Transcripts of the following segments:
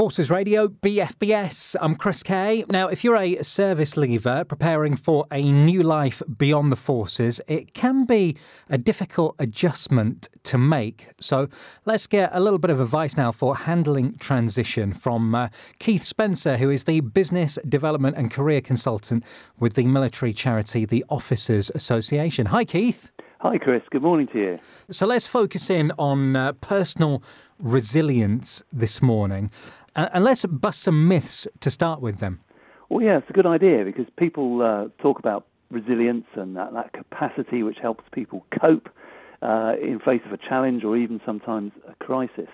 Forces Radio, BFBS. I'm Chris Kay. Now, if you're a service leaver preparing for a new life beyond the forces, it can be a difficult adjustment to make. So, let's get a little bit of advice now for handling transition from uh, Keith Spencer, who is the business development and career consultant with the military charity, the Officers Association. Hi, Keith. Hi, Chris. Good morning to you. So, let's focus in on uh, personal resilience this morning. And let's bust some myths to start with them. Well, yeah, it's a good idea because people uh, talk about resilience and that, that capacity which helps people cope uh, in face of a challenge or even sometimes a crisis.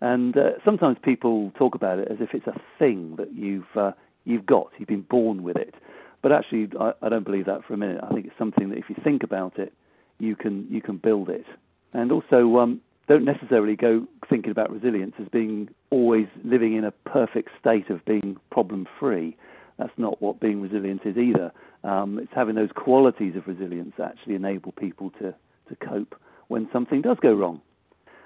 And uh, sometimes people talk about it as if it's a thing that you've uh, you've got, you've been born with it. But actually, I, I don't believe that for a minute. I think it's something that if you think about it, you can you can build it. And also, um, don't necessarily go thinking about resilience as being always living in a perfect state of being problem free. That's not what being resilient is either. Um, it's having those qualities of resilience that actually enable people to, to cope when something does go wrong.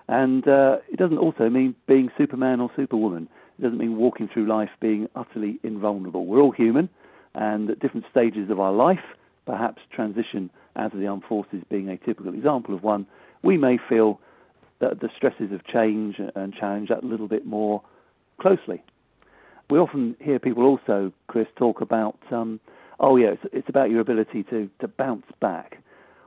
And uh, it doesn't also mean being Superman or Superwoman. It doesn't mean walking through life being utterly invulnerable. We're all human, and at different stages of our life, perhaps transition out of the armed forces being a typical example of one, we may feel the, the stresses of change and challenge that little bit more closely. We often hear people also, Chris, talk about, um, oh yeah, it's, it's about your ability to, to bounce back.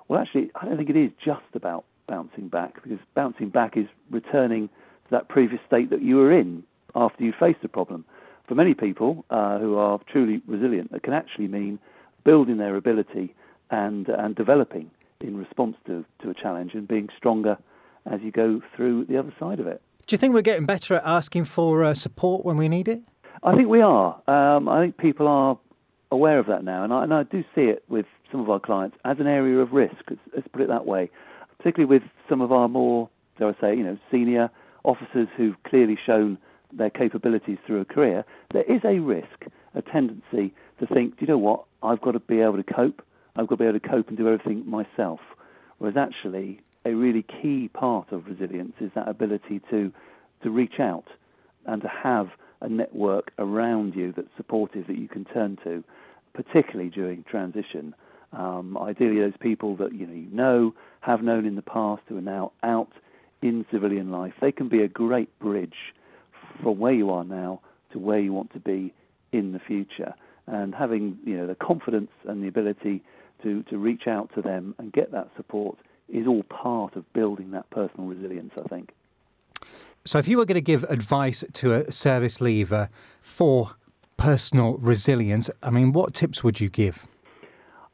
Well, actually, I don't think it is just about bouncing back because bouncing back is returning to that previous state that you were in after you faced a problem. For many people uh, who are truly resilient, it can actually mean building their ability and and developing in response to, to a challenge and being stronger as you go through the other side of it. Do you think we're getting better at asking for uh, support when we need it? I think we are. Um, I think people are aware of that now, and I, and I, do see it with some of our clients as an area of risk. Let's, let's put it that way, particularly with some of our more, dare I say, you know, senior officers who've clearly shown their capabilities through a career. There is a risk, a tendency to think, do you know what? I've got to be able to cope. I've got to be able to cope and do everything myself. Whereas actually, a really key part of resilience is that ability to to reach out and to have a network around you that's supportive that you can turn to, particularly during transition. Um, ideally, those people that you know you know have known in the past who are now out in civilian life, they can be a great bridge from where you are now to where you want to be in the future. And having you know the confidence and the ability to to reach out to them and get that support is all part of building that personal resilience, I think. So, if you were going to give advice to a service leaver for personal resilience, I mean, what tips would you give?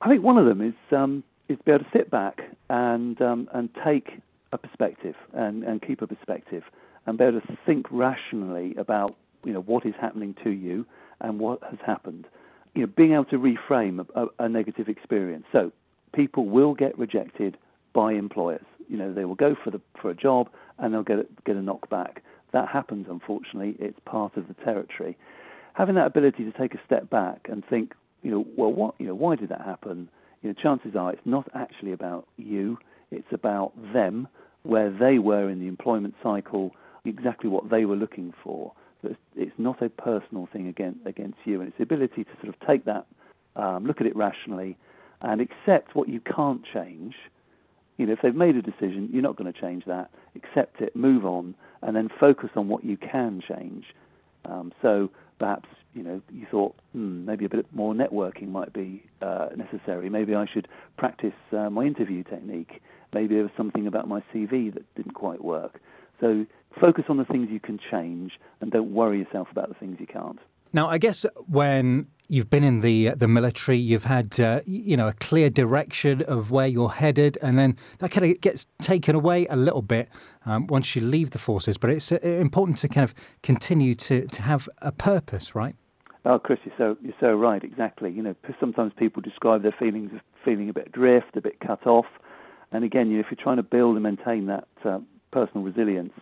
I think one of them is um, is to be able to sit back and um, and take a perspective and, and keep a perspective and be able to think rationally about you know what is happening to you and what has happened. You know, being able to reframe a, a, a negative experience. So people will get rejected by employers. You know, they will go for the for a job and they'll get a, get a knockback. That happens, unfortunately. It's part of the territory. Having that ability to take a step back and think, you know, well, what, you know, why did that happen? You know, chances are it's not actually about you. It's about them, where they were in the employment cycle, exactly what they were looking for. So it's, not a personal thing against against you, and it's the ability to sort of take that, um, look at it rationally, and accept what you can't change you know, if they've made a decision, you're not going to change that. Accept it, move on, and then focus on what you can change. Um, so perhaps you know you thought hmm, maybe a bit more networking might be uh, necessary. Maybe I should practice uh, my interview technique. Maybe there was something about my CV that didn't quite work. So focus on the things you can change, and don't worry yourself about the things you can't. Now, I guess when you've been in the uh, the military, you've had uh, you know a clear direction of where you're headed, and then that kind of gets taken away a little bit um, once you leave the forces. But it's uh, important to kind of continue to to have a purpose, right? Oh, Chris, you're so you're so right. Exactly. You know, sometimes people describe their feelings of feeling a bit adrift, a bit cut off, and again, you know, if you're trying to build and maintain that uh, personal resilience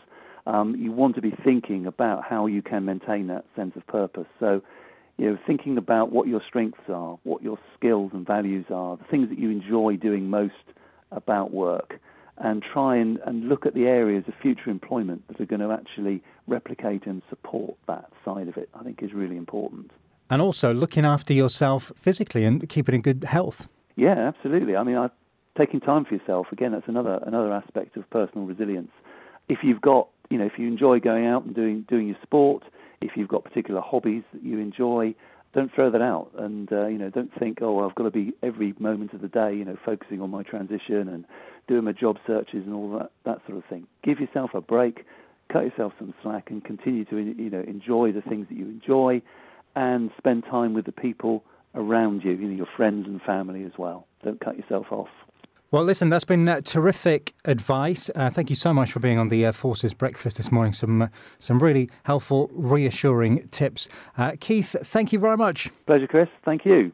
um, you want to be thinking about how you can maintain that sense of purpose. So, you know, thinking about what your strengths are, what your skills and values are, the things that you enjoy doing most about work, and try and, and look at the areas of future employment that are going to actually replicate and support that side of it, I think is really important. And also looking after yourself physically and keeping in good health. Yeah, absolutely. I mean, I, taking time for yourself, again, that's another, another aspect of personal resilience. If you've got, you know, if you enjoy going out and doing, doing your sport, if you've got particular hobbies that you enjoy, don't throw that out and uh, you know don't think oh I've got to be every moment of the day you know focusing on my transition and doing my job searches and all that that sort of thing. Give yourself a break, cut yourself some slack, and continue to you know enjoy the things that you enjoy, and spend time with the people around you, you know your friends and family as well. Don't cut yourself off. Well, listen, that's been uh, terrific advice. Uh, thank you so much for being on the uh, Forces Breakfast this morning. Some uh, some really helpful, reassuring tips. Uh, Keith, thank you very much. Pleasure, Chris. Thank you.